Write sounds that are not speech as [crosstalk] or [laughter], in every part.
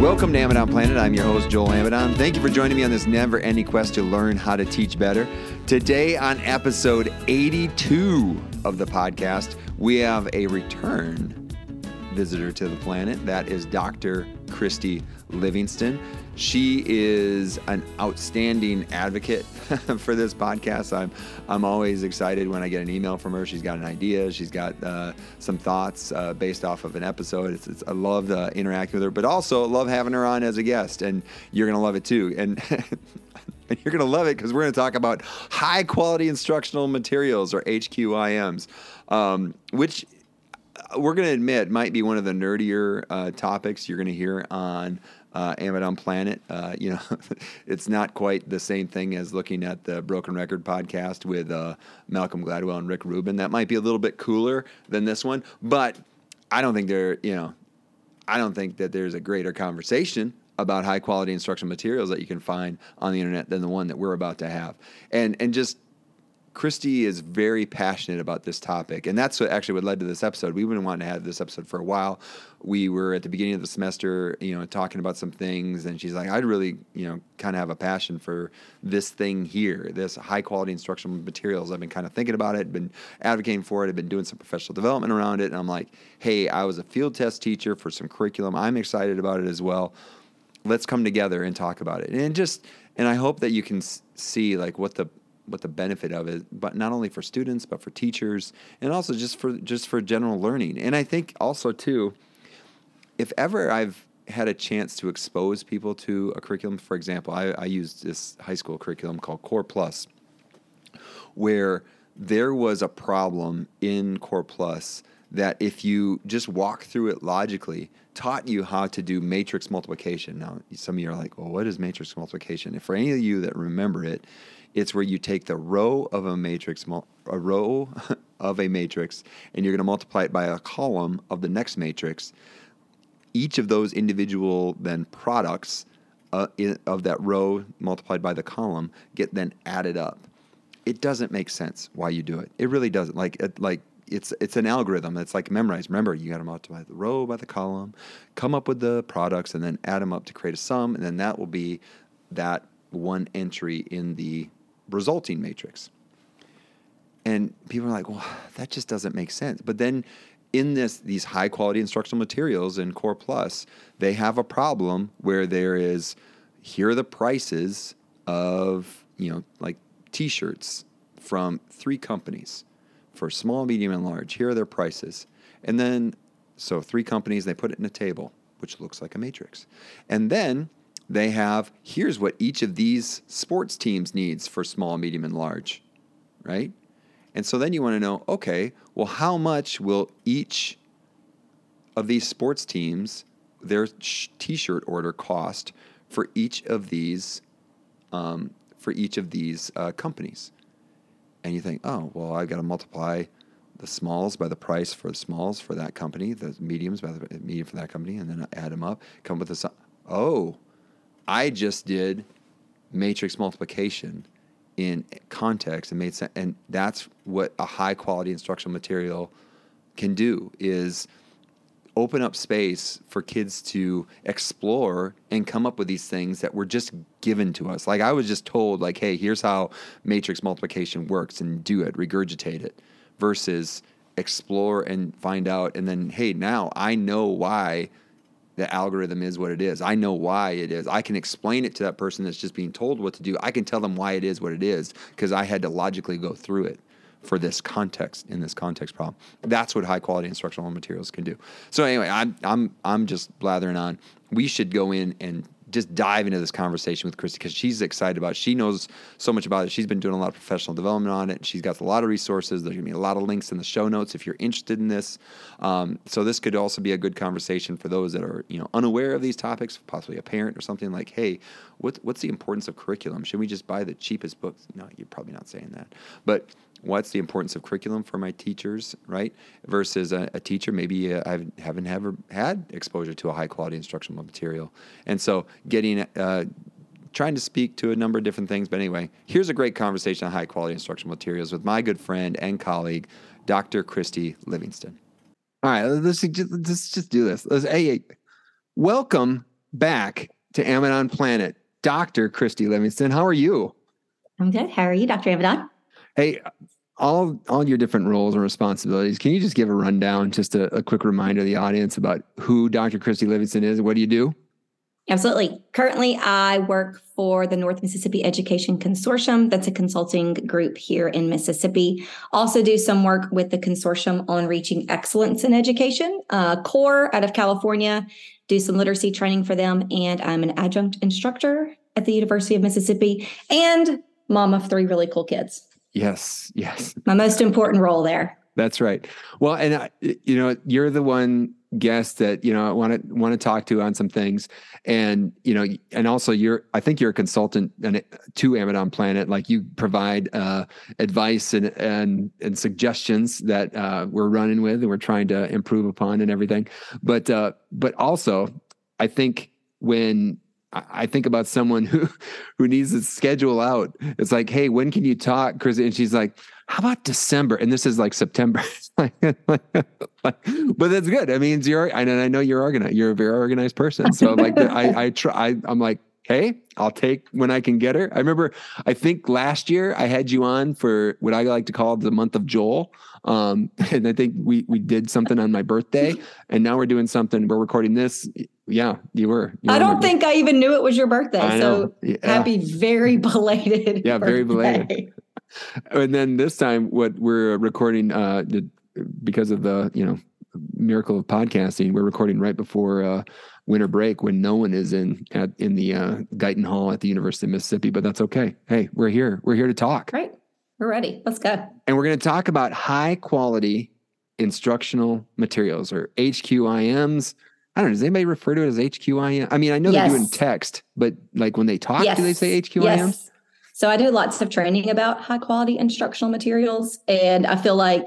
Welcome to Amidon Planet. I'm your host, Joel Amidon. Thank you for joining me on this never ending quest to learn how to teach better. Today, on episode 82 of the podcast, we have a return visitor to the planet. That is Dr. Christy Livingston. She is an outstanding advocate [laughs] for this podcast. I'm I'm always excited when I get an email from her. She's got an idea. She's got uh, some thoughts uh, based off of an episode. It's, it's, I love uh, interacting with her, but also love having her on as a guest. And you're gonna love it too. And and [laughs] you're gonna love it because we're gonna talk about high quality instructional materials or HQIMs, um, which we're going to admit might be one of the nerdier uh, topics you're going to hear on uh, Amidon Planet. Uh, you know, [laughs] it's not quite the same thing as looking at the Broken Record podcast with uh, Malcolm Gladwell and Rick Rubin. That might be a little bit cooler than this one, but I don't think there, you know, I don't think that there's a greater conversation about high quality instructional materials that you can find on the internet than the one that we're about to have. And and just Christy is very passionate about this topic, and that's what actually what led to this episode. We've been wanting to have this episode for a while. We were at the beginning of the semester, you know, talking about some things, and she's like, "I'd really, you know, kind of have a passion for this thing here, this high quality instructional materials." I've been kind of thinking about it, been advocating for it, I've been doing some professional development around it, and I'm like, "Hey, I was a field test teacher for some curriculum. I'm excited about it as well. Let's come together and talk about it." And just, and I hope that you can see like what the what the benefit of it, but not only for students, but for teachers, and also just for just for general learning. And I think also too, if ever I've had a chance to expose people to a curriculum, for example, I, I used this high school curriculum called Core Plus, where there was a problem in Core Plus that if you just walk through it logically, taught you how to do matrix multiplication. Now, some of you are like, well, what is matrix multiplication? And for any of you that remember it, it's where you take the row of a matrix, a row [laughs] of a matrix, and you're going to multiply it by a column of the next matrix. Each of those individual then products uh, of that row multiplied by the column get then added up. It doesn't make sense why you do it. It really doesn't. Like it, like it's it's an algorithm. It's like memorized. Remember, you got to multiply the row by the column, come up with the products, and then add them up to create a sum, and then that will be that one entry in the resulting matrix. And people are like, well, that just doesn't make sense. But then in this these high quality instructional materials in Core Plus, they have a problem where there is here are the prices of, you know, like t-shirts from three companies for small, medium, and large. Here are their prices. And then so three companies, they put it in a table, which looks like a matrix. And then they have here's what each of these sports teams needs for small, medium, and large, right? And so then you want to know okay, well, how much will each of these sports teams, their t shirt order cost for each of these? Um, for each of these uh, companies, and you think, oh, well, I've got to multiply the smalls by the price for the smalls for that company, the mediums by the medium for that company, and then add them up, come up with this. Oh, I just did matrix multiplication in context and made sense. And that's what a high quality instructional material can do is open up space for kids to explore and come up with these things that were just given to us. Like I was just told like, hey, here's how matrix multiplication works and do it, regurgitate it versus explore and find out and then hey, now I know why the algorithm is what it is. I know why it is. I can explain it to that person that's just being told what to do. I can tell them why it is what it is because I had to logically go through it for this context in this context problem. That's what high quality instructional materials can do. So anyway, I'm I'm I'm just blathering on. We should go in and just dive into this conversation with Christy because she's excited about it. She knows so much about it. She's been doing a lot of professional development on it. She's got a lot of resources. There's going to be a lot of links in the show notes if you're interested in this. Um, so this could also be a good conversation for those that are you know unaware of these topics, possibly a parent or something like, hey, what, what's the importance of curriculum? Should we just buy the cheapest books? No, you're probably not saying that, but what's the importance of curriculum for my teachers, right? Versus a, a teacher, maybe uh, I haven't ever had exposure to a high quality instructional material. And so getting, uh, trying to speak to a number of different things. But anyway, here's a great conversation on high quality instructional materials with my good friend and colleague, Dr. Christy Livingston. All right, let's just, let's just do this. Let's, hey, welcome back to Amidon Planet, Dr. Christy Livingston. How are you? I'm good. How are you, Dr. Amidon? Hey, all all your different roles and responsibilities. Can you just give a rundown, just a, a quick reminder to the audience about who Dr. Christy Livingston is? What do you do? Absolutely. Currently, I work for the North Mississippi Education Consortium. That's a consulting group here in Mississippi. Also, do some work with the consortium on reaching excellence in education. Uh, CORE out of California, do some literacy training for them. And I'm an adjunct instructor at the University of Mississippi and mom of three really cool kids. Yes, yes. My most important role there. That's right. Well, and uh, you know, you're the one guest that you know I want to want to talk to on some things, and you know, and also you're I think you're a consultant to Amidon Planet. Like you provide uh, advice and and and suggestions that uh, we're running with and we're trying to improve upon and everything. But uh, but also, I think when I think about someone who who needs to schedule out. It's like, hey, when can you talk, Chris? And she's like, how about December? And this is like September. [laughs] but that's good. I mean, you're, and I know you're organized. You're a very organized person. So like, I, I try, I, I'm like, hey, I'll take when I can get her. I remember, I think last year I had you on for what I like to call the month of Joel. Um, [laughs] and I think we we did something on my birthday, and now we're doing something. We're recording this. Yeah, you were. You I don't think I even knew it was your birthday. So yeah. happy, very [laughs] belated. Yeah, birthday. very belated. and then this time, what we're recording, uh, because of the you know miracle of podcasting, we're recording right before uh, winter break when no one is in at in the uh, Guyton Hall at the University of Mississippi. But that's okay. Hey, we're here. We're here to talk. Right. We're ready. Let's go. And we're going to talk about high quality instructional materials or HQIMs. I don't know. Does anybody refer to it as HQIM? I mean, I know yes. they do in text, but like when they talk, yes. do they say HQIMs? Yes. So I do lots of training about high quality instructional materials. And I feel like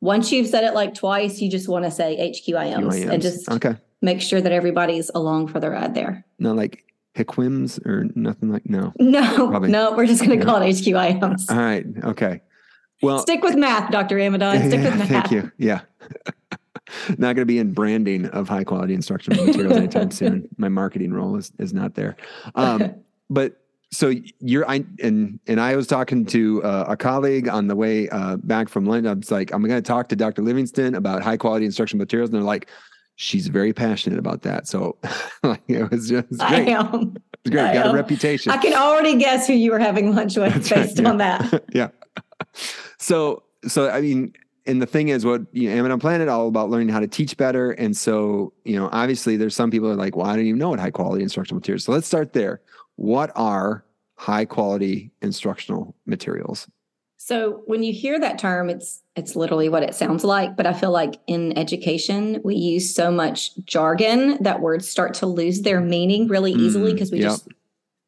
once you've said it like twice, you just want to say HQIMs, HQIMs. and just okay. make sure that everybody's along for the ride there. No, like HIQUIMs or nothing like no. No, Probably. no, we're just going to call it HQIMs. All right. Okay. Well, stick with math, Dr. Amidon. [laughs] Stick yeah, with math. Thank you. Yeah. [laughs] not going to be in branding of high quality instructional materials anytime [laughs] soon. My marketing role is, is not there. Um, [laughs] but so you're I and and I was talking to uh, a colleague on the way uh, back from London. I was like, I'm going to talk to Dr. Livingston about high quality instructional materials, and they're like, she's very passionate about that. So [laughs] like, it was just great. I am. It's great. I Got am. a reputation. I can already guess who you were having lunch with That's based right, on that. yeah. So so I mean, and the thing is, what you know, Amidon Planet all about learning how to teach better. And so you know, obviously, there's some people are like, well, I don't even know what high quality instructional materials. So let's start there. What are high quality instructional materials? So when you hear that term, it's it's literally what it sounds like. But I feel like in education, we use so much jargon that words start to lose their meaning really easily because mm, we yep. just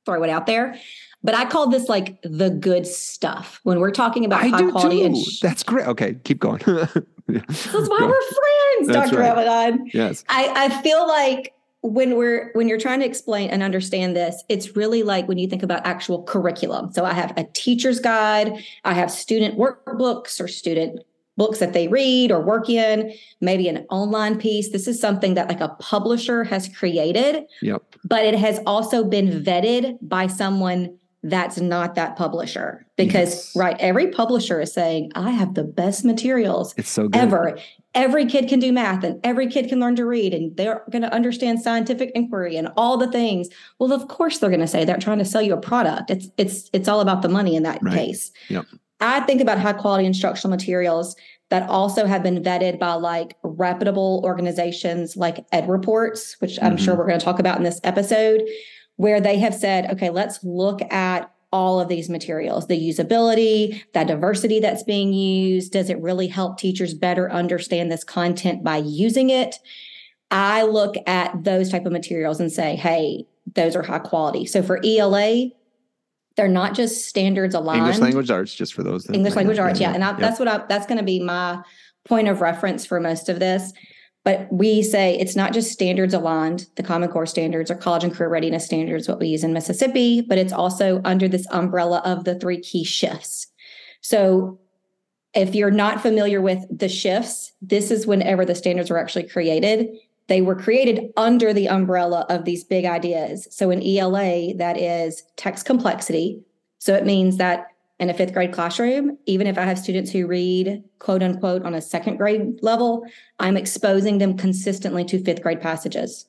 throw it out there. But I call this like the good stuff when we're talking about I high quality. And sh- That's great. Okay, keep going. [laughs] That's why Go. we're friends, That's Dr. Right. Amidon. Yes. I, I feel like when we're when you're trying to explain and understand this it's really like when you think about actual curriculum so i have a teacher's guide i have student workbooks or student books that they read or work in maybe an online piece this is something that like a publisher has created yep but it has also been vetted by someone that's not that publisher because yes. right every publisher is saying i have the best materials it's so good. ever every kid can do math and every kid can learn to read and they're going to understand scientific inquiry and all the things well of course they're going to say they're trying to sell you a product it's it's it's all about the money in that right. case yep. i think about high quality instructional materials that also have been vetted by like reputable organizations like EdReports which i'm mm-hmm. sure we're going to talk about in this episode where they have said, okay, let's look at all of these materials the usability that diversity that's being used. Does it really help teachers better understand this content by using it? I look at those type of materials and say hey those are high quality. So for ela they're not just standards aligned. english language arts just for those english language arts yeah, yeah. and I, yep. that's what i that's going to be my point of reference for most of this but we say it's not just standards aligned, the Common Core standards or college and career readiness standards, what we use in Mississippi, but it's also under this umbrella of the three key shifts. So if you're not familiar with the shifts, this is whenever the standards were actually created. they were created under the umbrella of these big ideas. So in ELA, that is text complexity. So it means that in a fifth grade classroom, even if I have students who read quote unquote on a second grade level, I'm exposing them consistently to fifth grade passages.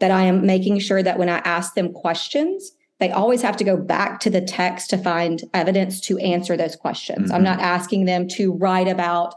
That I am making sure that when I ask them questions, they always have to go back to the text to find evidence to answer those questions. Mm-hmm. I'm not asking them to write about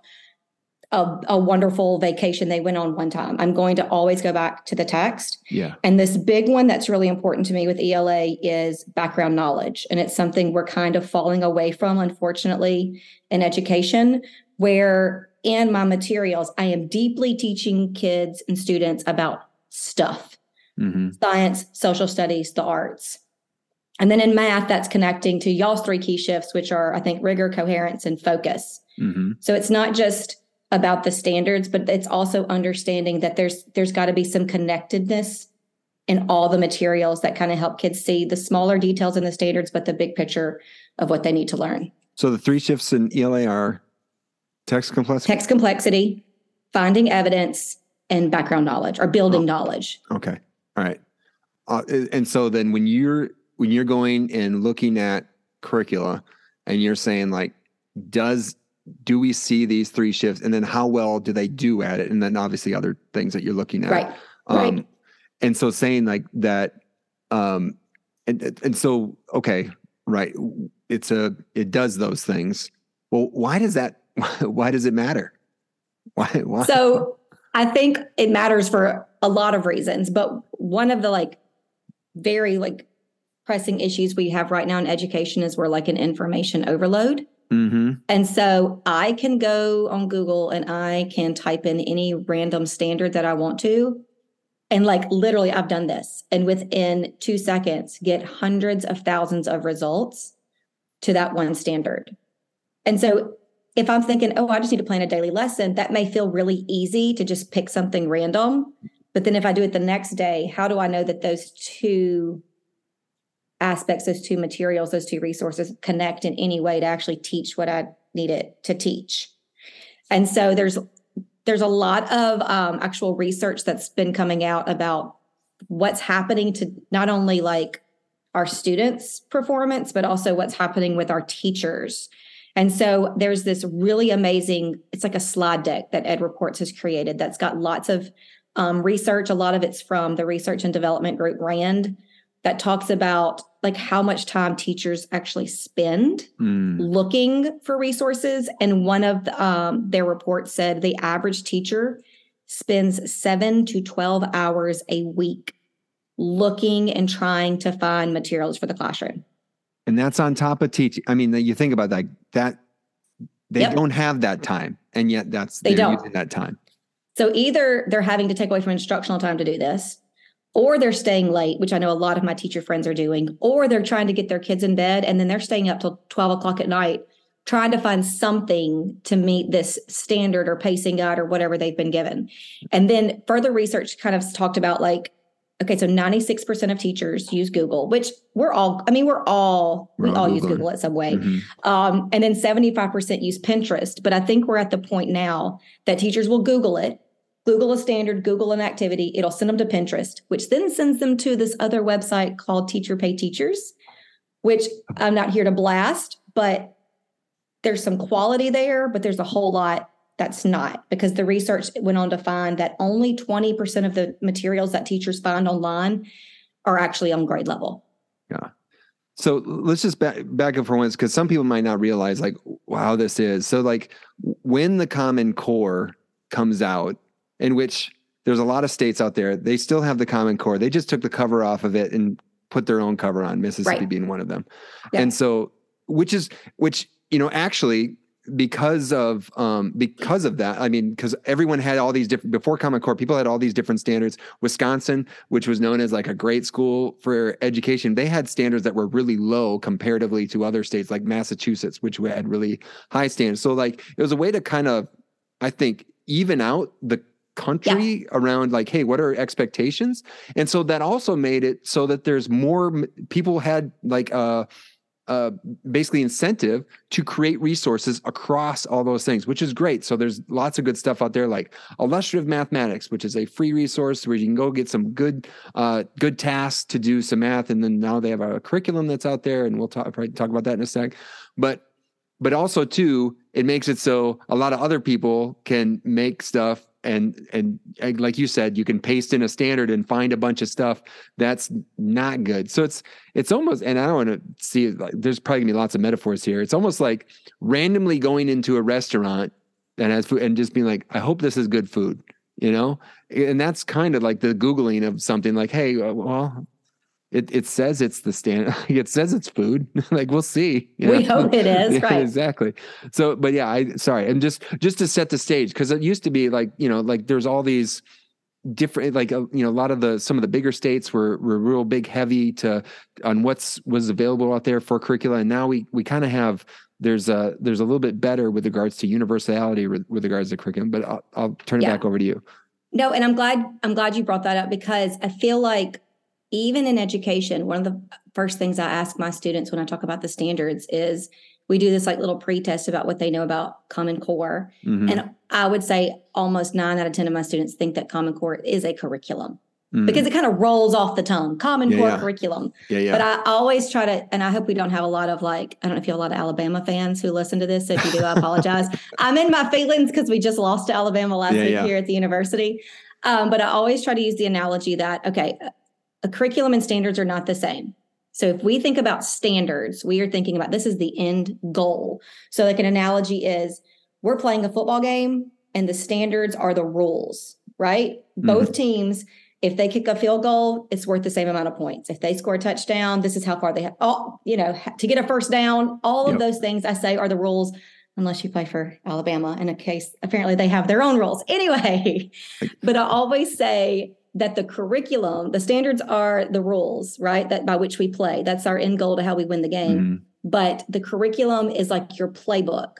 a, a, wonderful vacation they went on one time. I'm going to always go back to the text. Yeah. And this big one that's really important to me with ELA is background knowledge. And it's something we're kind of falling away from, unfortunately, in education, where in my materials, I am deeply teaching kids and students about stuff mm-hmm. science, social studies, the arts. And then in math, that's connecting to y'all's three key shifts, which are, I think, rigor, coherence, and focus. Mm-hmm. So it's not just about the standards, but it's also understanding that there's there's got to be some connectedness in all the materials that kind of help kids see the smaller details in the standards, but the big picture of what they need to learn. So the three shifts in ELA are text complexity, text complexity, finding evidence, and background knowledge or building oh, knowledge. Okay, all right. Uh, and so then when you're when you're going and looking at curricula, and you're saying like, does do we see these three shifts? And then how well do they do at it? And then obviously other things that you're looking at. Right. Um, right. and so saying like that um and and so okay right it's a it does those things. Well why does that [laughs] why does it matter? Why, why? So i think it matters for a lot of reasons but one of the like very like pressing issues we have right now in education is we're like an information overload Mm-hmm. And so I can go on Google and I can type in any random standard that I want to. And like literally, I've done this and within two seconds get hundreds of thousands of results to that one standard. And so if I'm thinking, oh, I just need to plan a daily lesson, that may feel really easy to just pick something random. But then if I do it the next day, how do I know that those two aspects, those two materials, those two resources connect in any way to actually teach what I needed to teach. And so there's there's a lot of um, actual research that's been coming out about what's happening to not only like our students' performance, but also what's happening with our teachers. And so there's this really amazing, it's like a slide deck that EdReports has created that's got lots of um, research. A lot of it's from the research and development group RAND that talks about like how much time teachers actually spend mm. looking for resources and one of the, um, their reports said the average teacher spends 7 to 12 hours a week looking and trying to find materials for the classroom and that's on top of teaching i mean you think about that that they yep. don't have that time and yet that's they don't using that time so either they're having to take away from instructional time to do this or they're staying late, which I know a lot of my teacher friends are doing, or they're trying to get their kids in bed and then they're staying up till 12 o'clock at night trying to find something to meet this standard or pacing guide or whatever they've been given. And then further research kind of talked about like, okay, so 96% of teachers use Google, which we're all, I mean, we're all, we're we all, all use Google at some way. Mm-hmm. Um, and then 75% use Pinterest. But I think we're at the point now that teachers will Google it Google a standard, Google an activity, it'll send them to Pinterest, which then sends them to this other website called Teacher Pay Teachers, which I'm not here to blast, but there's some quality there, but there's a whole lot that's not because the research went on to find that only 20% of the materials that teachers find online are actually on grade level. Yeah. So let's just back, back up for once because some people might not realize like wow this is. So like when the common core comes out in which there's a lot of states out there. They still have the Common Core. They just took the cover off of it and put their own cover on. Mississippi right. being one of them, yeah. and so which is which you know actually because of um because of that i mean because everyone had all these different before common core people had all these different standards wisconsin which was known as like a great school for education they had standards that were really low comparatively to other states like massachusetts which had really high standards so like it was a way to kind of i think even out the country yeah. around like hey what are expectations and so that also made it so that there's more people had like uh uh, basically incentive to create resources across all those things, which is great. So there's lots of good stuff out there, like illustrative mathematics, which is a free resource where you can go get some good uh, good tasks to do some math, and then now they have a curriculum that's out there, and we'll talk probably talk about that in a sec. But but also too, it makes it so a lot of other people can make stuff and and like you said you can paste in a standard and find a bunch of stuff that's not good. So it's it's almost and i don't want to see like there's probably gonna be lots of metaphors here. It's almost like randomly going into a restaurant and has food and just being like i hope this is good food you know? And that's kind of like the googling of something like hey uh, well it it says it's the standard. [laughs] It says it's food. [laughs] like we'll see. We know? hope it is [laughs] yeah, right. Exactly. So, but yeah, I sorry, and just just to set the stage because it used to be like you know like there's all these different like uh, you know a lot of the some of the bigger states were were real big heavy to on what's was available out there for curricula and now we we kind of have there's a there's a little bit better with regards to universality with, with regards to curriculum but I'll, I'll turn it yeah. back over to you no and i'm glad i'm glad you brought that up because i feel like even in education, one of the first things I ask my students when I talk about the standards is we do this like little pre-test about what they know about Common Core. Mm-hmm. And I would say almost nine out of 10 of my students think that Common Core is a curriculum. Mm-hmm. Because it kind of rolls off the tongue, Common yeah, Core yeah. curriculum. Yeah, yeah. But I always try to, and I hope we don't have a lot of like, I don't know if you have a lot of Alabama fans who listen to this. So if you do, I apologize. [laughs] I'm in my feelings because we just lost to Alabama last yeah, week here at the university. Um, but I always try to use the analogy that, okay, a curriculum and standards are not the same. So if we think about standards, we are thinking about this is the end goal. So like an analogy is we're playing a football game and the standards are the rules, right? Mm-hmm. Both teams if they kick a field goal, it's worth the same amount of points. If they score a touchdown, this is how far they have. Oh, you know, to get a first down, all of yep. those things I say are the rules unless you play for Alabama in a case apparently they have their own rules. [laughs] Anyway, but I always say that the curriculum, the standards are the rules, right? That by which we play. That's our end goal to how we win the game. Mm-hmm. But the curriculum is like your playbook.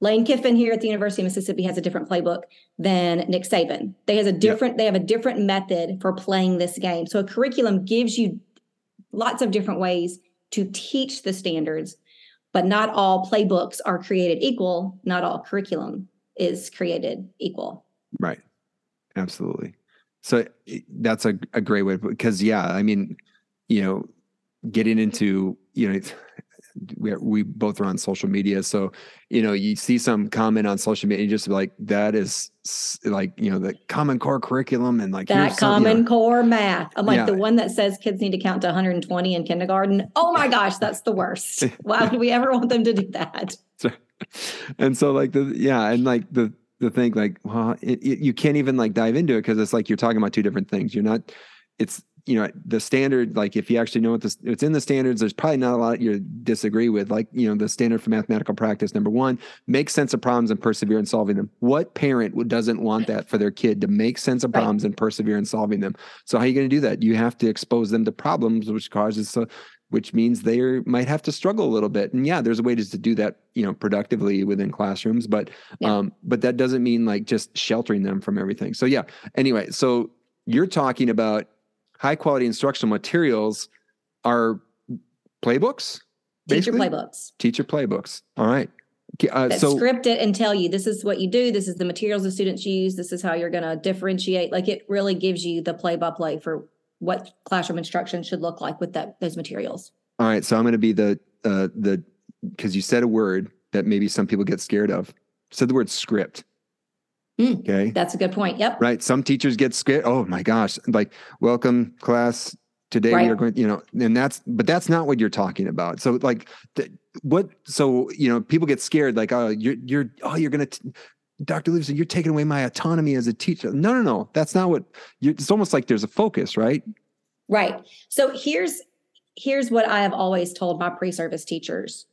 Lane Kiffin here at the University of Mississippi has a different playbook than Nick Saban. They has a different yep. they have a different method for playing this game. So a curriculum gives you lots of different ways to teach the standards, but not all playbooks are created equal. Not all curriculum is created equal. Right. Absolutely. So eh, that's a, a great way because yeah, I mean, you know, getting into you know we, we both are on social media. So you know you see some comment on social media and just like that is like you know the common core curriculum and like that common you know, core math. I'm like yeah. the one that says kids need to count to 120 in kindergarten? Oh my gosh that's the worst. [laughs] Why would we ever want them to do that? [laughs] And so like the yeah and like the the thing like well it, it, you can't even like dive into it because it's like you're talking about two different things. You're not it's you know the standard like if you actually know what this it's in the standards there's probably not a lot you disagree with. Like you know the standard for mathematical practice number one make sense of problems and persevere in solving them. What parent doesn't want that for their kid to make sense of problems right. and persevere in solving them? So how are you going to do that? You have to expose them to problems which causes so which means they might have to struggle a little bit. And yeah, there's ways to do that, you know, productively within classrooms, but yeah. um, but that doesn't mean like just sheltering them from everything. So yeah. Anyway, so you're talking about high quality instructional materials are playbooks, teacher playbooks, teacher playbooks. All right. Uh, that so, script it and tell you this is what you do. This is the materials the students use. This is how you're going to differentiate. Like it really gives you the play by play for what classroom instruction should look like with that those materials. All right, so I'm going to be the uh, the because you said a word that maybe some people get scared of. said the word script. Mm, okay, that's a good point. Yep. Right. Some teachers get scared. Oh my gosh! Like, welcome class. Today right. we are going. You know, and that's but that's not what you're talking about. So like, th- what? So you know, people get scared. Like, oh, you're you're oh, you're going to Dr. Livingston, you're taking away my autonomy as a teacher. No, no, no. That's not what it's almost like there's a focus, right? Right. So here's here's what I have always told my pre-service teachers.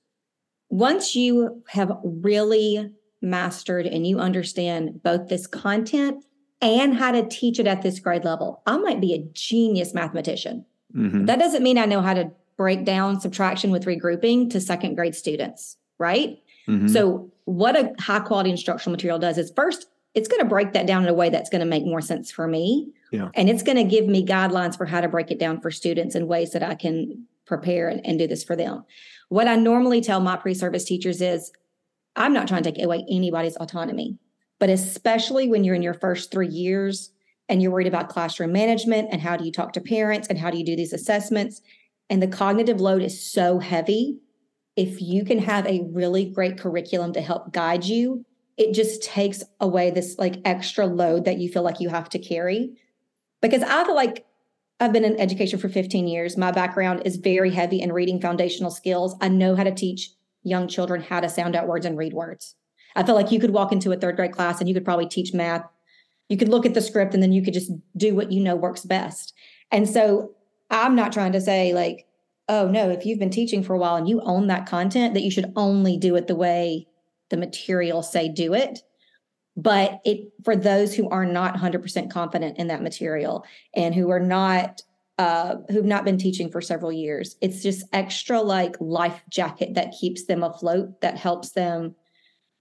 Once you have really mastered and you understand both this content and how to teach it at this grade level, I might be a genius mathematician. Mm-hmm. That doesn't mean I know how to break down subtraction with regrouping to second grade students, right? Mm-hmm. So, what a high quality instructional material does is first, it's going to break that down in a way that's going to make more sense for me. Yeah. And it's going to give me guidelines for how to break it down for students in ways that I can prepare and, and do this for them. What I normally tell my pre service teachers is I'm not trying to take away anybody's autonomy, but especially when you're in your first three years and you're worried about classroom management and how do you talk to parents and how do you do these assessments, and the cognitive load is so heavy. If you can have a really great curriculum to help guide you, it just takes away this like extra load that you feel like you have to carry. Because I feel like I've been in education for 15 years. My background is very heavy in reading foundational skills. I know how to teach young children how to sound out words and read words. I feel like you could walk into a third grade class and you could probably teach math. You could look at the script and then you could just do what you know works best. And so I'm not trying to say, like, oh no, if you've been teaching for a while and you own that content, that you should only do it the way the material say do it. But it for those who are not 100% confident in that material and who are not uh, who've not been teaching for several years it's just extra like life jacket that keeps them afloat that helps them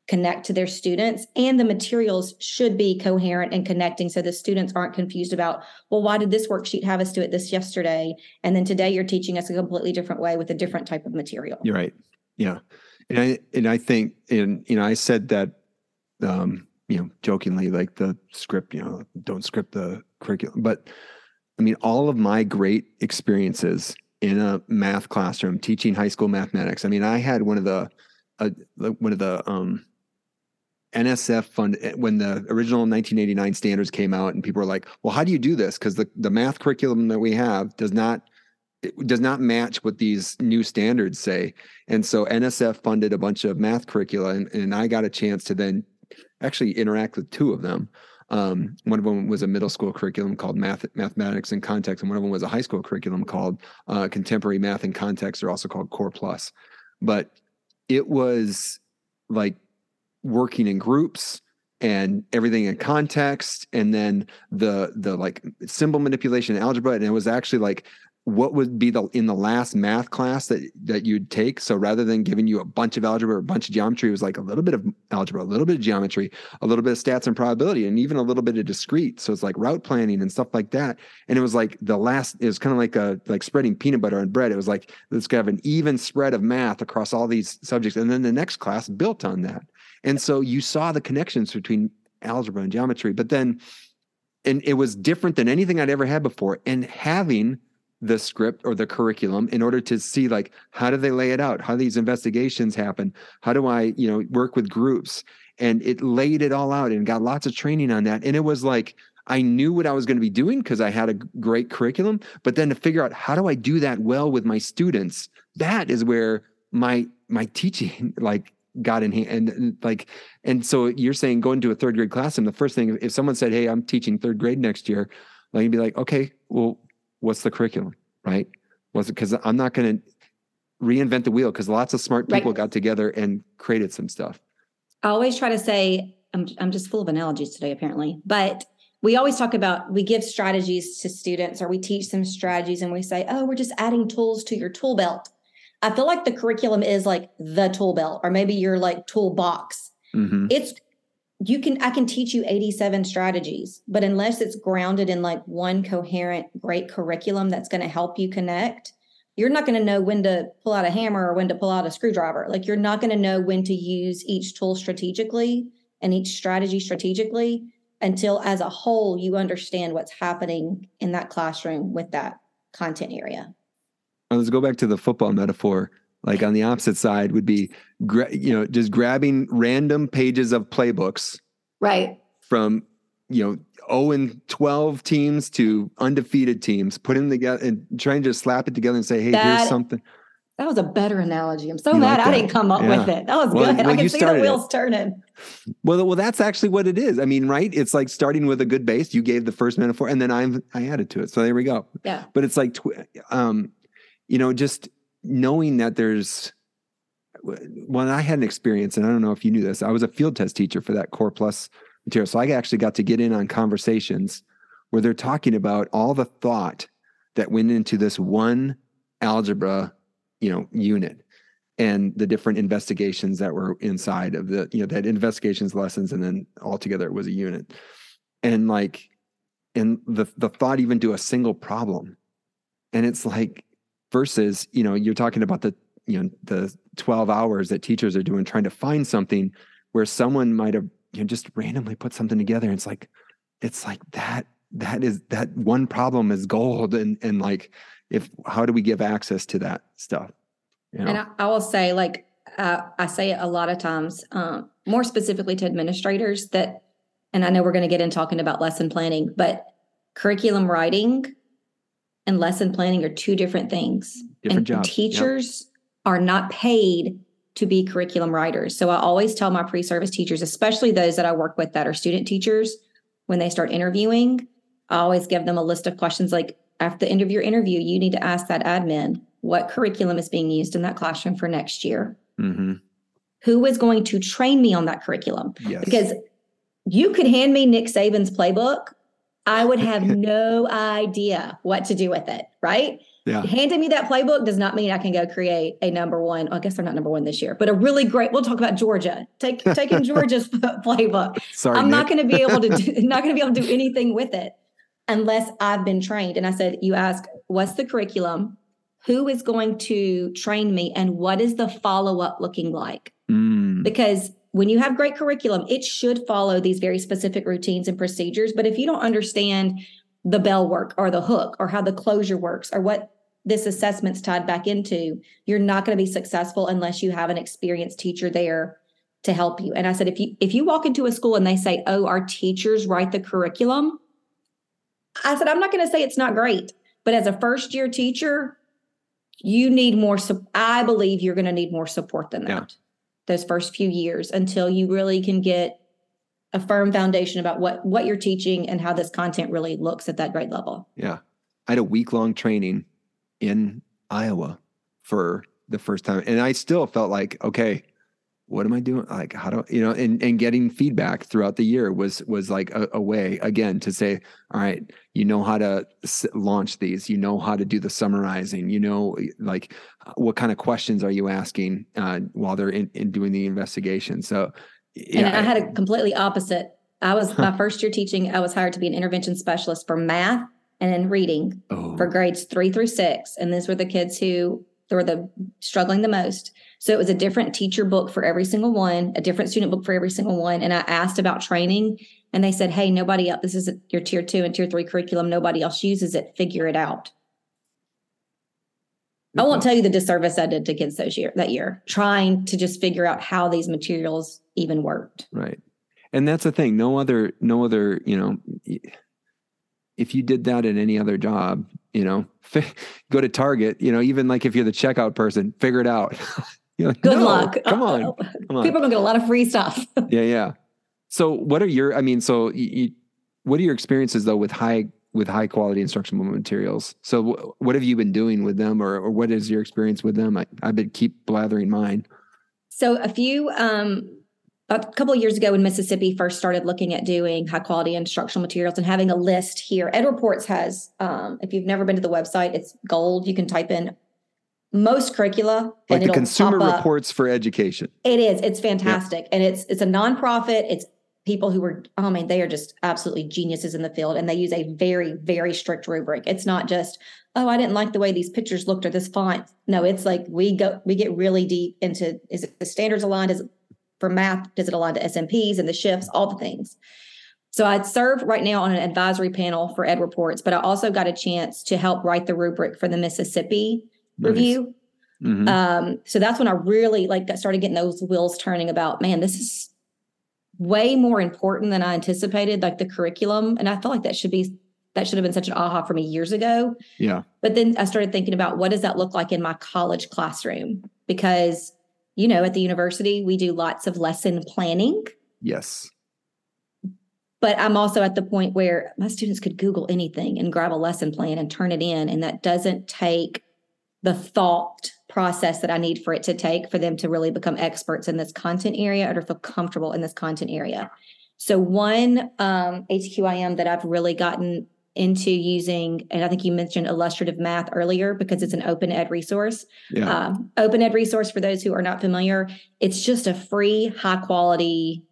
connect to their students and the materials should be coherent and connecting so the students aren't confused about well why did this worksheet have us do it this yesterday and then today you're teaching us a completely different way with a different type of material you're right yeah and i and i think and you know i said that um you know, jokingly like the script, you know, don't script the curriculum. But I mean, all of my great experiences in a math classroom teaching high school mathematics. I mean, I had one of the, uh, one of the um, NSF fund eh, when the original 1989 standards came out, and people were like, "Well, how do you do this?" Because the the math curriculum that we have does not does not match what these new standards say. And so NSF funded a bunch of math curricula, and, and I got a chance to then actually interact with two of them. Um, one of them was a middle school curriculum called Math, Mathematics in Context, and one of them was a high school curriculum called uh, Contemporary Math in Context, or also called Core Plus. But it was like working in groups and everything in context and then the the like symbol manipulation algebra and it was actually like what would be the in the last math class that that you'd take? So rather than giving you a bunch of algebra or a bunch of geometry it was like a little bit of algebra a little bit of geometry a little bit of stats and probability and even a little bit of discrete. So it's like route planning and stuff like that. And it was like the last it was kind of like a like spreading peanut butter on bread. It was like let's have an even spread of math across all these subjects and then the next class built on that. And so you saw the connections between algebra and geometry but then and it was different than anything i'd ever had before. And having the script or the curriculum in order to see like how do they lay it out? How these investigations happen? How do i you know work with groups? And it laid it all out and got lots of training on that. And it was like i knew what i was going to be doing because i had a great curriculum but then to figure out how do i do that well with my students? That is where my my teaching [laughs] like got in hand and, like and so you're saying going to a third grade classroom the first thing if someone said hey i'm teaching third grade next year like you'd be like okay well what's the curriculum, right? Was it because I'm not going to reinvent the wheel because lots of smart people right. got together and created some stuff. I always try to say, I'm, I'm just full of analogies today, apparently, but we always talk about we give strategies to students or we teach them strategies and we say, oh, we're just adding tools to your tool belt. I feel like the curriculum is like the tool belt or maybe your like toolbox. Mm-hmm. It's you can i can teach you 87 strategies but unless it's grounded in like one coherent great curriculum that's going to help you connect you're not going to know when to pull out a hammer or when to pull out a screwdriver. Like you're not going to know when to use each tool strategically and each strategy strategically until as a whole you understand what's happening in that classroom with that content area. Let's go back to the football metaphor like on the opposite side would be, you know, just grabbing random pages of playbooks. Right. From, you know, 0 and 12 teams to undefeated teams, putting together and trying to slap it together and say, hey, that, here's something. That was a better analogy. I'm so you mad like I didn't come up yeah. with it. That was well, good. [laughs] Well, I can see the wheels it. turning. Well, well, that's actually what it is. I mean, right? It's like starting with a good base. You gave the first metaphor, and then I'm I added to it. So there we go. Yeah. But it's like, um, you know, just knowing that there's when I had an experience, and I don't know if you knew this, I was a field test teacher for that Core Plus material. So I actually got to get in on conversations where they're talking about all the thought that went into this one algebra, you know, unit and the different investigations that were inside of the, you know, that investigations lessons and then altogether it was a unit. And like, and the the thought even to a single problem. And it's like versus you know you're talking about the you know the 12 hours that teachers are doing trying to find something where someone might have you know, just randomly put something together. And it's like it's like that that is that one problem is gold. And and like if how do we give access to that stuff? You know? and I, I, will say like uh, i say it a lot of times um, more specifically to administrators that and i know we're going to get in talking about lesson planning but curriculum writing and lesson planning are two different things different and jobs. teachers yep. are not paid to be curriculum writers so i always tell my pre-service teachers especially those that i work with that are student teachers when they start interviewing I always give them a list of questions like after the end of your interview, you need to ask that admin what curriculum is being used in that classroom for next year. Mm-hmm. Who is going to train me on that curriculum? Yes. Because you could hand me Nick Saban's playbook. I would [laughs] have no idea what to do with it, right? Yeah. Handing me that playbook does not mean I can go create a number one. I guess they're not number one this year, but a really great. We'll talk about Georgia. Take [laughs] taking Georgia's [laughs] playbook. Sorry, I'm Nick. not going to be able to do, not going to be able to do anything with it unless I've been trained. And I said, you ask, what's the curriculum? Who is going to train me? And what is the follow up looking like? Mm. Because when you have great curriculum, it should follow these very specific routines and procedures. But if you don't understand the bell work or the hook or how the closure works or what this assessment's tied back into, you're not going to be successful unless you have an experienced teacher there to help you. And I said, if you if you walk into a school and they say, "Oh, our teachers write the curriculum," I said, I'm not going to say it's not great, but as a first year teacher, you need more. I believe you're going to need more support than that. Those first few years until you really can get a firm foundation about what what you're teaching and how this content really looks at that grade level. Yeah, I had a week long training in Iowa for the first time, and I still felt like okay, what am I doing? Like, how do you know? And and getting feedback throughout the year was was like a, a way again to say, all right, you know how to s- launch these, you know how to do the summarizing, you know, like what kind of questions are you asking uh, while they're in, in doing the investigation. So, yeah, and I had a completely opposite. I was my first year teaching. I was hired to be an intervention specialist for math and in reading oh. for grades three through six, and these were the kids who were the struggling the most so it was a different teacher book for every single one, a different student book for every single one. And I asked about training and they said, Hey, nobody else, this is your tier two and tier three curriculum. Nobody else uses it. Figure it out. I won't tell you the disservice I did to kids those year that year, trying to just figure out how these materials even worked. Right. And that's the thing. No other, no other, you know, if you did that in any other job, you know, [laughs] go to Target, you know, even like if you're the checkout person, figure it out. [laughs] Like, Good no, luck. Come on, [laughs] come on. People are gonna get a lot of free stuff. [laughs] yeah, yeah. So, what are your? I mean, so you, what are your experiences though with high with high quality instructional materials? So, w- what have you been doing with them, or, or what is your experience with them? I, I've been keep blathering mine. So, a few um, a couple of years ago when Mississippi first started looking at doing high quality instructional materials and having a list here, EdReports has, um, if you've never been to the website, it's gold. You can type in most curricula like the consumer reports for education. It is. It's fantastic. Yep. and it's it's a nonprofit. It's people who were oh man they are just absolutely geniuses in the field and they use a very very strict rubric. It's not just oh i didn't like the way these pictures looked or this font. No it's like we go we get really deep into is it the standards aligned? Is it for math? Does it align to smps and the shifts? All the things. So I serve right now on an advisory panel for EdReports, but I also got a chance to help write the rubric for the Mississippi nice. review. Mm-hmm. Um, so that's when I really like got started getting those wheels turning about, man, this is way more important than I anticipated, like the curriculum. And I felt like that should be that should have been such an aha for me years ago. Yeah. But then I started thinking about what does that look like in my college classroom? Because, you know, at the university, we do lots of lesson planning. Yes. But I'm also at the point where my students could Google anything and grab a lesson plan and turn it in. And that doesn't take the thought process that I need for it to take for them to really become experts in this content area or to feel comfortable in this content area. So one um, HQIM that I've really gotten into using, and I think you mentioned illustrative math earlier because it's an open ed resource. Yeah. Um, open ed resource for those who are not familiar, it's just a free, high quality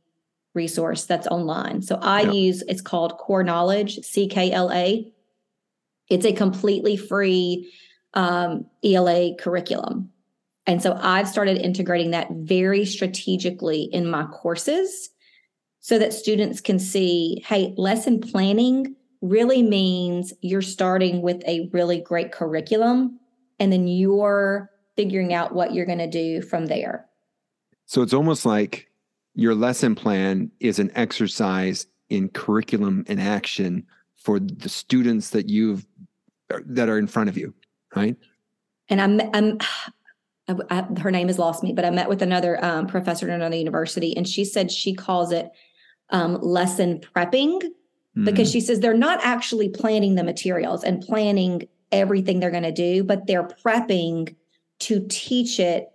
resource that's online. So I yeah. use it's called Core Knowledge, C K L A. It's a completely free um, ELA curriculum. And so I've started integrating that very strategically in my courses so that students can see hey, lesson planning really means you're starting with a really great curriculum and then you're figuring out what you're going to do from there. So it's almost like your lesson plan is an exercise in curriculum and action for the students that you've that are in front of you, right? And I'm, I'm I, I, her name has lost me, but I met with another um, professor at another university, and she said she calls it um, lesson prepping mm. because she says they're not actually planning the materials and planning everything they're going to do, but they're prepping to teach it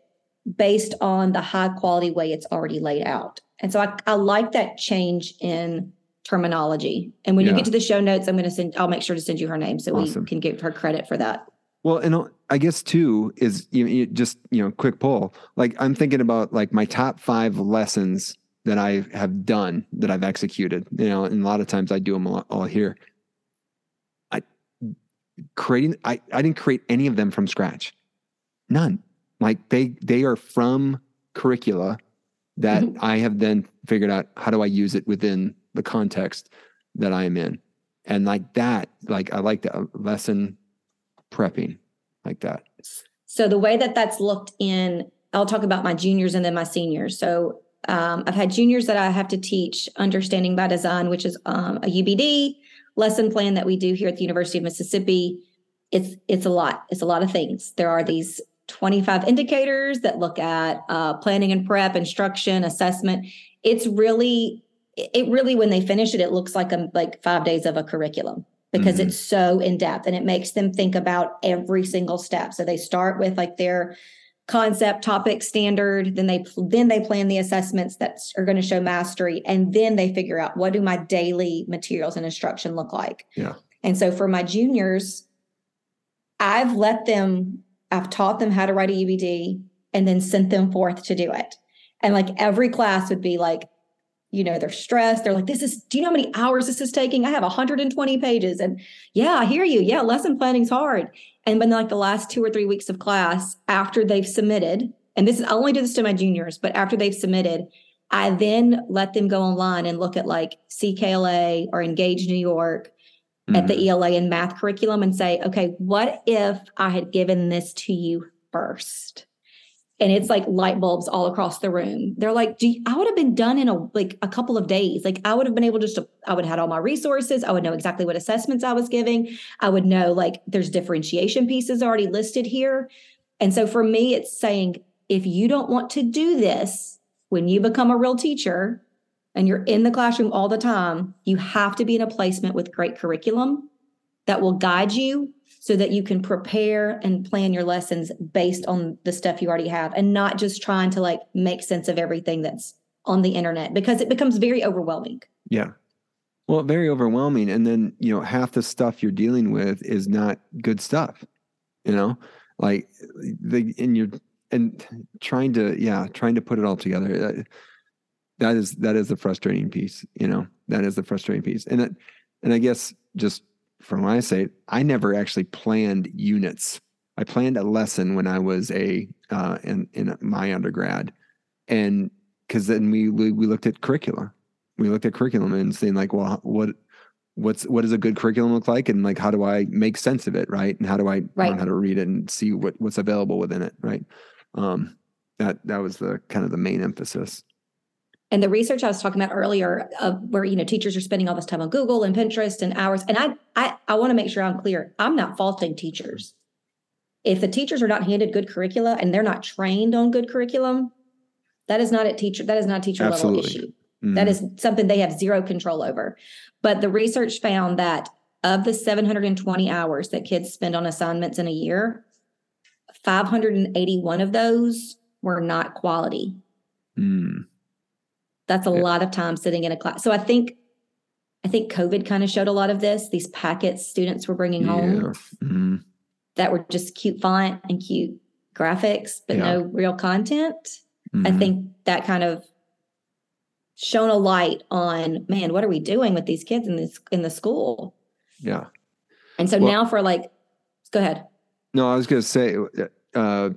based on the high quality way it's already laid out. And so I, I like that change in terminology. And when yeah. you get to the show notes, I'm going to send, I'll make sure to send you her name so awesome. we can give her credit for that. Well, and I guess too is you, you just, you know, quick poll. Like I'm thinking about like my top five lessons that I have done that I've executed, you know, and a lot of times I do them all, here. I creating, I, I didn't create any of them from scratch. None. Like they, they are from curricula that mm-hmm. I have then figured out how do I use it within the context that I am in. And like that, like I like the lesson prepping like that. So the way that that's looked in, I'll talk about my juniors and then my seniors. So um, I've had juniors that I have to teach understanding by design, which is um, a UBD lesson plan that we do here at the University of Mississippi. It's it's a lot. It's a lot of things. There are these 25 indicators that look at uh, planning and prep, instruction, assessment. It's really it really when they finish it, it looks like a like five days of a curriculum because mm-hmm. it's so in depth and it makes them think about every single step. So they start with like their concept topic standard then they then they plan the assessments that are going to show mastery and then they figure out what do my daily materials and instruction look like yeah and so for my juniors i've let them i've taught them how to write a ubd and then sent them forth to do it and like every class would be like you know they're stressed. They're like this is do you know how many hours this is taking? I have 120 pages. And yeah i hear you. Yeah lesson planning's hard. And then like the last two or three weeks of class after they've submitted and this is i only do this to my juniors but after they've submitted i then let them go online and look at like ckla or engage new york mm-hmm. at the mm-hmm. ela and math curriculum and say okay what if i had given this to you first and it's like light bulbs all across the room. They're like, you, I would have been done in a like a couple of days. Like I would have been able just to, I would have had all my resources. I would know exactly what assessments I was giving. I would know like there's differentiation pieces already listed here. And so for me, it's saying if you don't want to do this when you become a real teacher and you're in the classroom all the time, you have to be in a placement with great curriculum that will guide you so that you can prepare and plan your lessons based on the stuff you already have and not just trying to like make sense of everything that's on the internet because it becomes very overwhelming. Yeah. Well, very overwhelming. And then, you know, half the stuff you're dealing with is not good stuff, you know, like the, and you're, and trying to, yeah, trying to put it all together. That, that is, that is the frustrating piece, you know, that is the frustrating piece. And that, and I guess just from what I say, I never actually planned units. I planned a lesson when I was a uh, in in my undergrad, and because then we, we we looked at curricula, we looked at curriculum and saying like, well, what what's what does a good curriculum look like, and like how do I make sense of it, right? And how do I right. learn how to read it and see what what's available within it, right? Um, that that was the kind of the main emphasis. And the research I was talking about earlier of where, you know, teachers are spending all this time on Google and Pinterest and hours. And I I I want to make sure I'm clear. I'm not faulting teachers. If the teachers are not handed good curricula and they're not trained on good curriculum, that is not a teacher, that is not a teacher Absolutely. level issue. Mm-hmm. That is something they have zero control over. But the research found that of the 720 hours that kids spend on assignments in a year, 581 of those were not quality. Mm. That's a yeah. lot of time sitting in a class. So I think I think COVID kind of showed a lot of this. These packets students were bringing home mm-hmm. that were just cute font and cute graphics, but yeah. no real content. Mm-hmm. I think that kind of shone a light on man, what are we doing with these kids in this in the school? Yeah. And so well, now for like, go ahead. No, I was going to say, uh,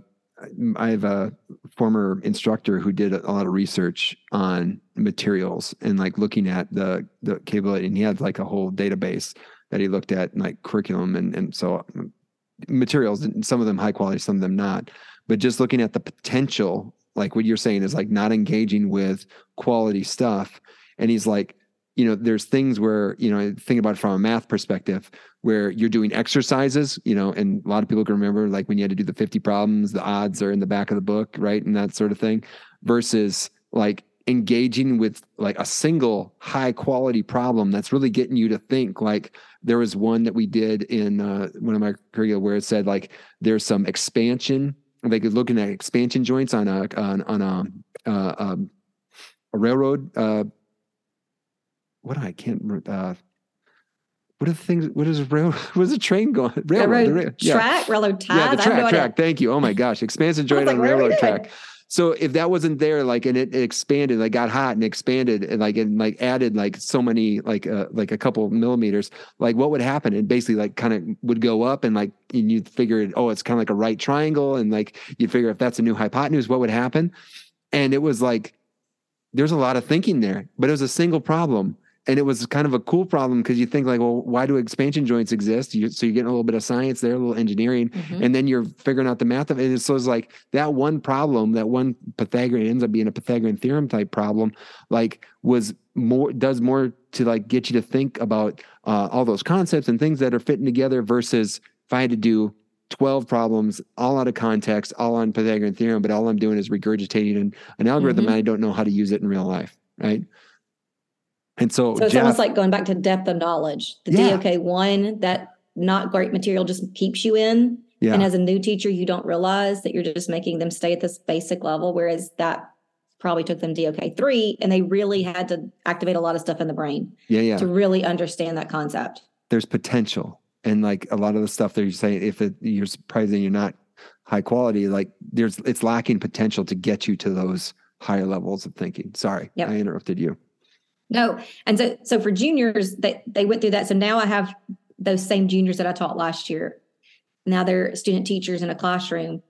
I have a former instructor who did a lot of research on materials and like looking at the the capability, and he had like a whole database that he looked at, like curriculum and and so materials, and some of them high quality, some of them not. But just looking at the potential, like what you're saying is like not engaging with quality stuff, and he's like, you know, there's things where you know, think about it from a math perspective where you're doing exercises, you know, and a lot of people can remember like when you had to do the 50 problems, the odds are in the back of the book, right? And that sort of thing versus like engaging with like a single high quality problem that's really getting you to think like there was one that we did in uh, one of my curricula where it said like there's some expansion like looking at expansion joints on a on, on a, uh, um, a railroad uh, what I can't uh, what are the things? What is a rail? [laughs] What is a train going? Railroad, railroad rail, track, yeah. railroad ties. Yeah, the track, track. Thank you. Oh my gosh, expansive [laughs] joint like, on railroad track. So if that wasn't there, like, and it, it, expanded, like, got hot and expanded, and like, and like added like so many, like, uh, like a couple millimeters, like, what would happen? And basically, like, kind of would go up, and like, and you figure, oh, it's kind of like a right triangle, and like, you figure if that's a new hypotenuse, what would happen? And it was like, there's a lot of thinking there, but it was a single problem and it was kind of a cool problem because you think like, well, why do expansion joints exist? You, so you're getting a little bit of science there, a little engineering, mm-hmm. and then you're figuring out the math of it. And so it's like that one problem, that one Pythagorean ends up being a Pythagorean theorem type problem, like was more does more to like get you to think about uh, all those concepts and things that are fitting together versus if I had to do 12 problems all out of context, all on Pythagorean theorem, but all I'm doing is regurgitating an, an algorithm mm-hmm. and I don't know how to use it in real life. Right. And so, so it's Jeff, almost like going back to depth of knowledge. The yeah. DOK one, that not great material just keeps you in. Yeah. And as a new teacher, you don't realize that you're just making them stay at this basic level, whereas that probably took them DOK three, and they really had to activate a lot of stuff in the brain. Yeah, yeah. To really understand that concept. There's potential, and like a lot of the stuff that you're saying, if it, you're surprising you're not high quality, like there's it's lacking potential to get you to those higher levels of thinking. Sorry, yep. I interrupted you. No. And so so for juniors, they they went through that. So now I have those same juniors that I taught last year. Now they're student teachers in a classroom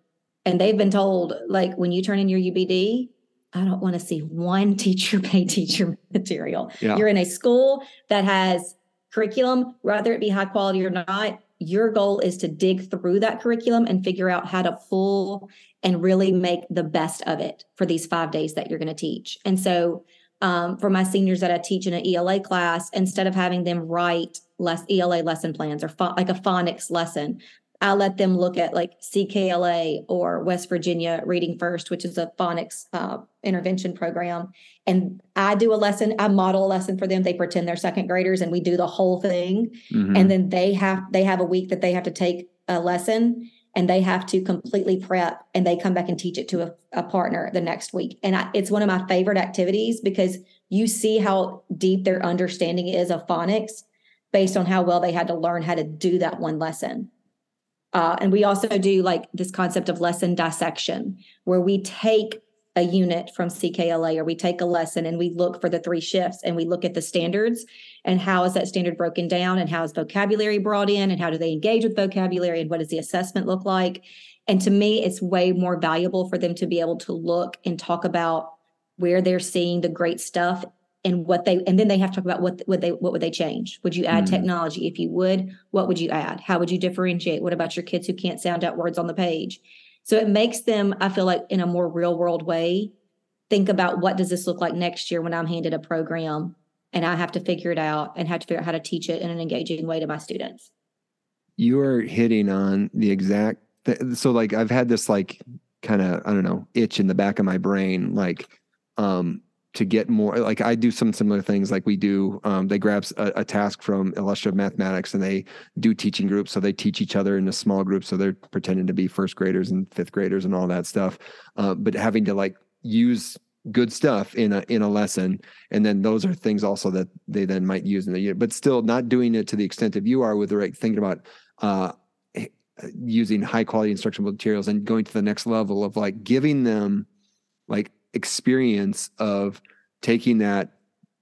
and they've been told like when you turn in your UBD, I don't want to see one [laughs] teacher pay teacher material. Yeah. You're in a school that has curriculum, whether it be high quality or not. Your goal is to dig through that curriculum and figure out how to pull and really make the best of it for these five days that you're going to teach. And so um, for my seniors that I teach in an ELA class, instead of having them write less ELA lesson plans or pho- like a phonics lesson, I let them look at like CKLA or West Virginia Reading First, which is a phonics uh, intervention program. And I do a lesson, I model a lesson for them. They pretend they're second graders and we do the whole thing. Mm-hmm. And then they have they have a week that they have to take a lesson and they have to completely prep and they come back and teach it to a, a partner the next week. And I, it's one of my favorite activities because you see how deep their understanding is of phonics based on how well they had to learn how to do that one lesson. Uh, and we also do like this concept of lesson dissection, where we take a unit from CKLA or we take a lesson and we look for the three shifts and we look at the standards and how is that standard broken down and how is vocabulary brought in and how do they engage with vocabulary and what does the assessment look like? And to me it's way more valuable for them to be able to look and talk about where they're seeing the great stuff and what they and then they have to talk about what would they what would they change? Would you add mm-hmm. technology? If you would what would you add? How would you differentiate? What about your kids who can't sound out words on the page so it makes them i feel like in a more real world way think about what does this look like next year when i'm handed a program and I have to figure it out and have to figure out how to teach it in an engaging way to my students. You are hitting on the exact th- so like I've had this like kind of I don't know itch in the back of my brain like um to get more like I do some similar things like we do um, they grab a, a, task from illustrative mathematics and they do teaching groups. So they teach each other in a small group. So they're pretending to be first graders and fifth graders and all that stuff uh, but having to like use good stuff in a in a lesson. And then those are things also that they then might use in the unit but still not doing it to the extent of you are with the right thinking about uh, using high quality instructional materials and going to the next level of like giving them like experience of taking that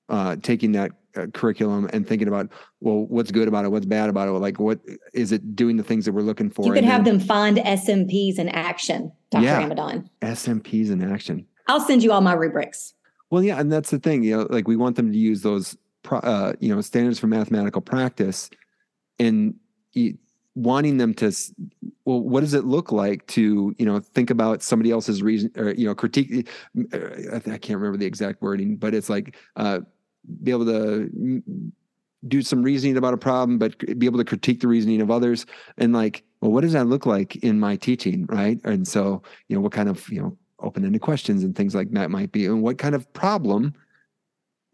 uh, taking that uh, curriculum and thinking about well what's good about it what's bad about it like what is it doing the things that we're looking for You could have then them find SMPs in action, Dr. Yeah. Amidon. smps in action I'll send you all my rubrics. well yeah and that's the thing you know like we want them to use those pro- uh, you know standards for mathematical practice and wanting them to well what does it look like to you know think about somebody else's reason or you know critique uh, i can't remember the exact wording but it's like uh be able to do some reasoning about a problem but be able to critique the reasoning of others. And like well what does that look like in my teaching right? And so you know what kind of you know open-ended questions and things like that might be and what kind of problem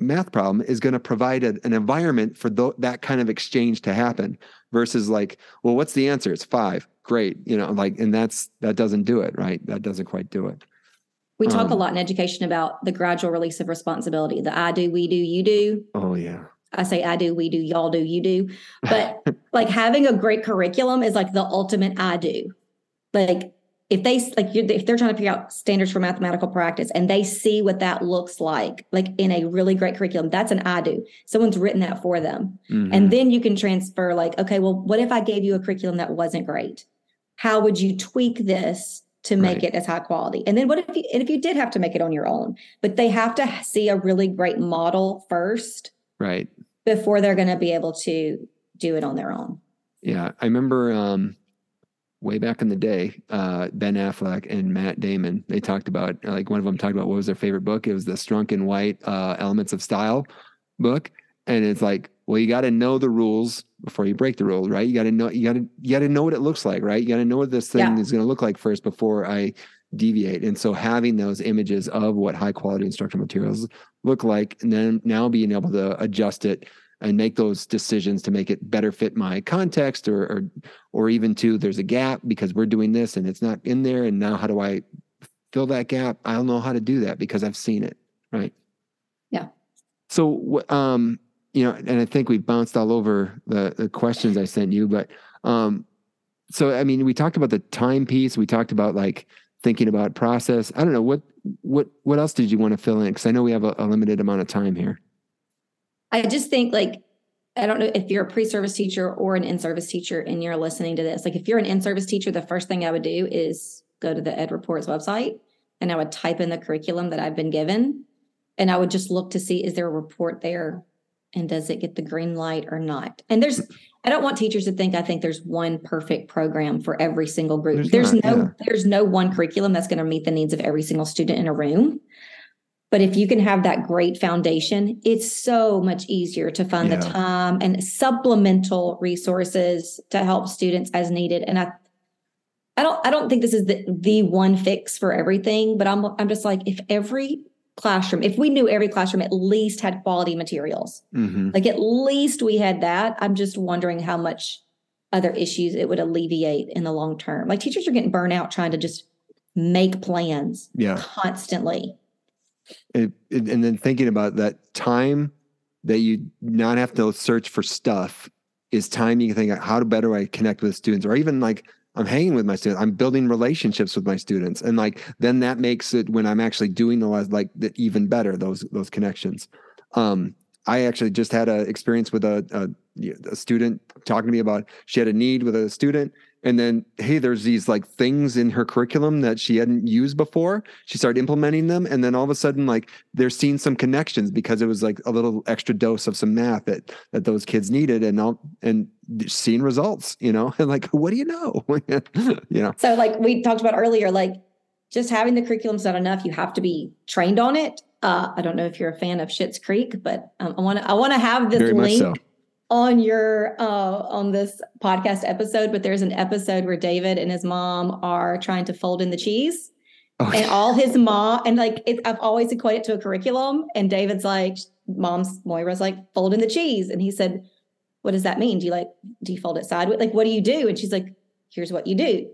math problem is going to provide a, an environment for tho- that kind of exchange to happen versus like well what's the answer it's five great you know like and that's that doesn't do it right that doesn't quite do it We talk a Um, lot in education about the gradual release of responsibility. The I do, we do, you do. oh yeah I say I do, we do, y'all do, you do. But [laughs] like having a great curriculum is like the ultimate I do. Like if they like if they're trying to figure out standards for mathematical practice and they see what that looks like, like in a really great curriculum, that's an I do. Someone's written that for them. Mhm. And then you can transfer like, okay, well, what if I gave you a curriculum that wasn't great? How would you tweak this to make Right. it as high quality? And then what if you and if you did have to make it on your own, but they have to see a really great model first right before they're going to be able to do it on their own. Yeah, I remember um, way back in the day, uh, Ben Affleck and Matt Damon. They talked about like one of them talked about what was their favorite book. It was the Strunk and White uh, Elements of Style book, and it's like, well, you got to know the rules before you break the rules, right? You got to know you got to you got to know what it looks like, right? You got to know what this thing Yeah. is going to look like first before I deviate. And so having those images of what high quality instructional materials look like, and then now being able to adjust it and make those decisions to make it better fit my context or or or even to there's a gap because we're doing this and it's not in there and now how do I fill that gap? I don't know how to do that because I've seen it, right? Yeah. So um you know, and I think we bounced all over the the questions I sent you, but um so I mean, we talked about the time piece, we talked about like thinking about process. I don't know what what what else did you want to fill in because I know we have a, a limited amount of time here. I just think like I don't know if you're a pre-service teacher or an in-service teacher and you're listening to this. Like if you're an in-service teacher, the first thing I would do is go to the EdReports website and I would type in the curriculum that I've been given and I would just look to see is there a report there and does it get the green light or not? And there's I don't want teachers to think I think there's one perfect program for every single group. There's There's, not, no yeah. there's no one curriculum that's going to meet the needs of every single student in a room. But if you can have that great foundation, it's so much easier to fund Yeah. the time and supplemental resources to help students as needed. And I I don't I don't think this is the the one fix for everything, but I'm I'm just like if every classroom, if we knew every classroom at least had quality materials, Mm-hmm. like at least we had that, I'm just wondering how much other issues it would alleviate in the long term. Like teachers are getting burnout trying to just make plans Yeah. constantly. It- and then thinking about that time that you not have to search for stuff is time you can think how to better I connect with students or even like I'm hanging with my students I'm building relationships with my students. And like then that makes it when I'm actually doing the like the, even better those those connections. Um I actually just had an experience with a, a a student talking to me about she had a need with a student and then hey there's these like things in her curriculum that she hadn't used before she started implementing them and then all of a sudden like they're seeing some connections because it was like a little extra dose of some math that that those kids needed and all and seeing results you know and [laughs] like what do you know [laughs] you know So, like we talked about earlier, like just having the curriculum's not enough. You have to be trained on it. Uh, I don't know if you're a fan of Schitt's Creek, but um, I want to I want to have this very link so on your uh, on this podcast episode. But there's an episode where David and his mom are trying to fold in the cheese, okay. and all his [laughs] mom and like it, I've always equated it to a curriculum. And David's like, mom's Moira's like, fold in the cheese, and he said, "What does that mean? Do you like do you fold it sideways? Like, what do you do?" And she's like, "Here's what you do."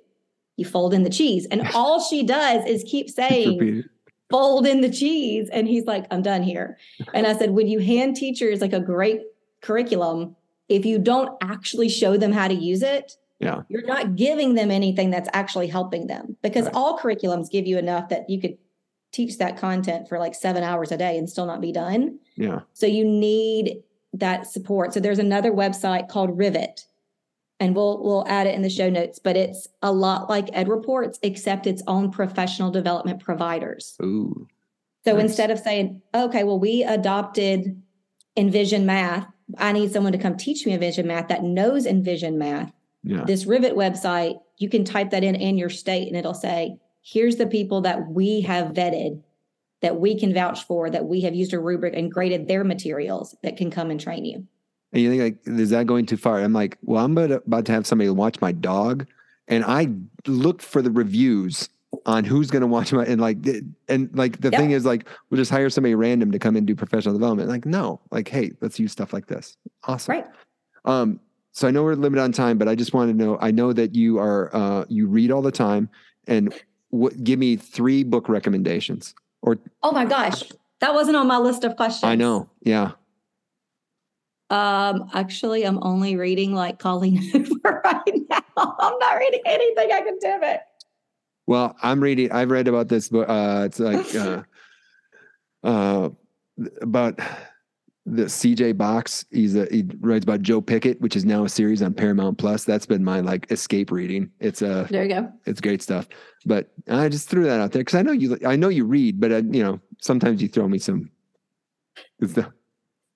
You fold in the cheese. And [laughs] all she does is keep saying, fold in the cheese. And he's like, I'm done here. [laughs] And I said, when you hand teachers like a great curriculum, if you don't actually show them how to use it, Yeah. you're not giving them anything that's actually helping them because Right. all curriculums give you enough that you could teach that content for like seven hours a day and still not be done. yeah So you need that support. So there's another website called Rivet, and we'll we'll add it in the show notes. But it's a lot like EdReports, except its own professional development providers. Ooh. So Nice. instead of saying, okay, well, we adopted Envision Math, I need someone to come teach me Envision Math that knows Envision Math. Yeah. This Rivet website, you can type that in in your state and it'll say, here's the people that we have vetted, that we can vouch for, that we have used a rubric and graded their materials that can come and train you. And you think like, is that going too far? I'm like, well, I'm about, about to have somebody watch my dog, and I looked for the reviews on who's going to watch my and like and like the thing is like we'll just hire somebody random to come and do professional development. Like no, like hey, let's use stuff like this. Awesome. Right. Um. So I know we're limited on time, but I just want to know. I know that you are uh you read all the time, and what give me three book recommendations. Or Oh my gosh, that wasn't on my list of questions. I know, yeah. Um, actually, I'm only reading like Colleen [laughs] Hoover right now. I'm not reading anything I can do academic. Well, I'm reading. I've read about this book. Uh, it's like uh, [laughs] uh, about the CJ Box. He's a, he writes about Joe Pickett, which is now a series on Paramount Plus. That's been my like escape reading. It's a There you go. it's great stuff. But I just threw that out there because I know you. I know you read, but uh, you know sometimes you throw me some. [laughs]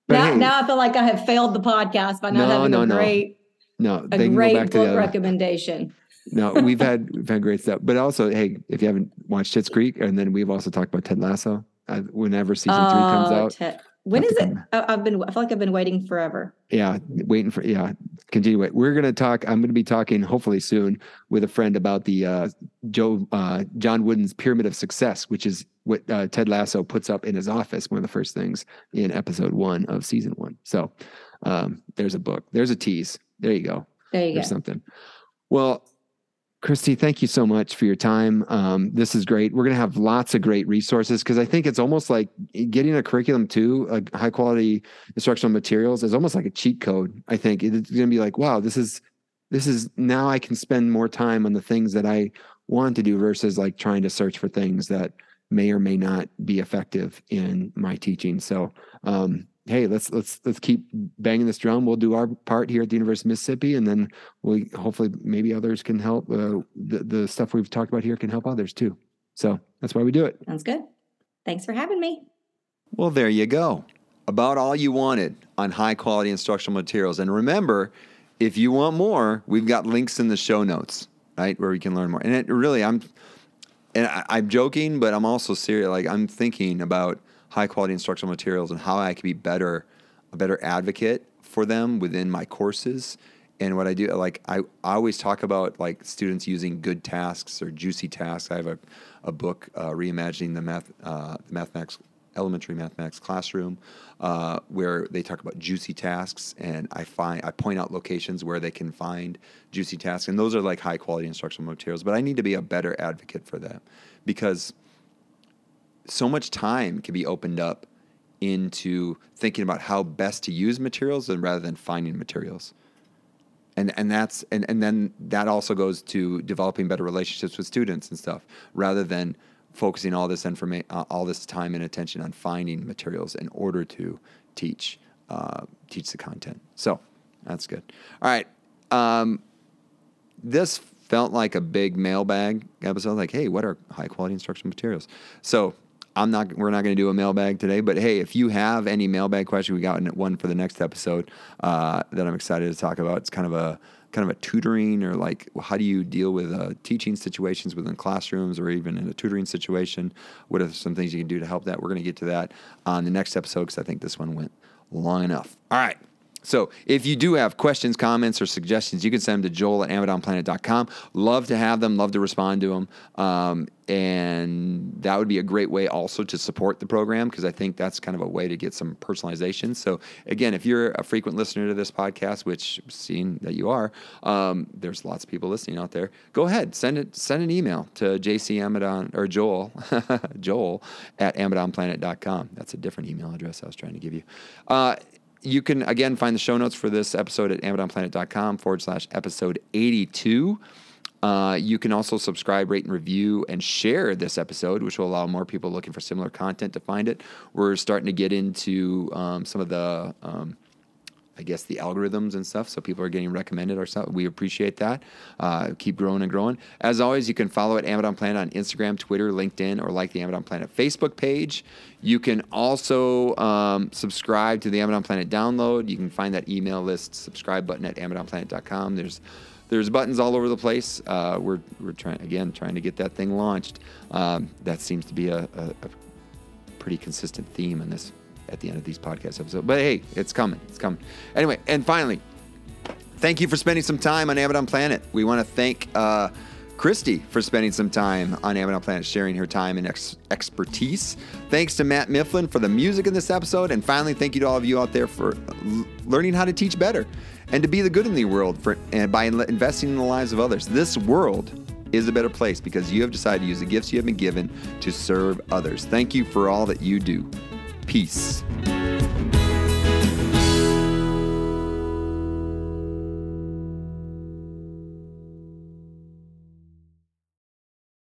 But Now, hey, now I feel like I have failed the podcast by not No, having no, a great, no, a they can great book other. recommendation. No, we've had we've had great stuff. But also, hey, if you haven't watched Schitt's Creek, and then we've also talked about Ted Lasso. Uh, whenever season three comes Oh, out, Ted- when have is it? I- I've been. I feel like I've been waiting forever. yeah, waiting for yeah. Continue it. We're gonna talk. I'm gonna be talking hopefully soon with a friend about the uh, Joe uh, John Wooden's Pyramid of Success, which is what uh, Ted Lasso puts up in his office. One of the first things in episode one of season one. So um, there's a book. There's a tease. There you go. There you or go. something. Well, Christy, thank you so much for your time. Um, this is great. We're going to have lots of great resources because I think it's almost like getting a curriculum too, a high quality instructional materials is almost like a cheat code. I think it's going to be like, wow, this is this is now I can spend more time on the things that I want to do versus like trying to search for things that may or may not be effective in my teaching. So, um, hey, let's let's let's keep banging this drum. We'll do our part here at the University of Mississippi, and then we hopefully maybe others can help. Uh, the the stuff we've talked about here can help others too. So that's why we do it. Sounds good. Thanks for having me. Well, there you go. About all you wanted on high quality instructional materials. And remember, if you want more, we've got links in the show notes, right, where you can learn more. And it really, I'm, and I, I'm joking, but I'm also serious. Like I'm thinking about high quality instructional materials and how I could be better, a better advocate for them within my courses. And what I do, like I, I always talk about like students using good tasks or juicy tasks. I have a, a book uh, reimagining the math, uh, the mathematics elementary mathematics classroom uh, where they talk about juicy tasks and I find I point out locations where they can find juicy tasks and those are like high quality instructional materials but I need to be a better advocate for them because so much time can be opened up into thinking about how best to use materials and rather than finding materials. And and that's and, and then that also goes to developing better relationships with students and stuff rather than focusing all this information uh, all this time and attention on finding materials in order to teach uh, teach the content. So that's good. All right um, this felt like a big mailbag episode like hey what are high quality instructional materials? So i'm not we're not going to do a mailbag today but hey if you have any mailbag question we got one for the next episode uh, that i'm excited to talk about. It's kind of a kind of a tutoring or like how do you deal with uh, teaching situations within classrooms or even in a tutoring situation? What are some things you can do to help that? We're going to get to that on the next episode because i think this one went long enough. All right so if you do have questions, comments, or suggestions, you can send them to joel at amidonplanet.com. Love to have them, love to respond to them. Um, and that would be a great way also to support the program because I think that's kind of a way to get some personalization. So again, if you're a frequent listener to this podcast, which seeing that you are, um, there's lots of people listening out there. Go ahead, send it, send an email to JC Amidon or Joel, [laughs] Joel at amidonplanet.com. That's a different email address I was trying to give you. Uh, you can again find the show notes for this episode at amidonplanet.com forward slash episode 82. Uh, you can also subscribe, rate, and review and share this episode, which will allow more people looking for similar content to find it. We're starting to get into um, some of the um, I guess the algorithms and stuff, so people are getting recommended or something. We appreciate that. Uh, keep growing and growing. As always, you can follow at Amidon Planet on Instagram, Twitter, LinkedIn, or like the Amidon Planet Facebook page. You can also um, subscribe to the Amidon Planet download. You can find that email list subscribe button at amidonplanet.com. There's there's buttons all over the place. Uh, we're we're trying again trying to get that thing launched. Um, that seems to be a, a, a pretty consistent theme in this at the end of these podcast episodes. But hey, it's coming. It's coming. Anyway, and finally, thank you for spending some time on Amidon Planet. We want to thank uh, Christy for spending some time on Amidon Planet, sharing her time and ex- expertise. Thanks to Matt Mifflin for the music in this episode. And finally, thank you to all of you out there for l- learning how to teach better and to be the good in the world for, and by in- investing in the lives of others. This world is a better place because you have decided to use the gifts you have been given to serve others. Thank you for all that you do. Peace.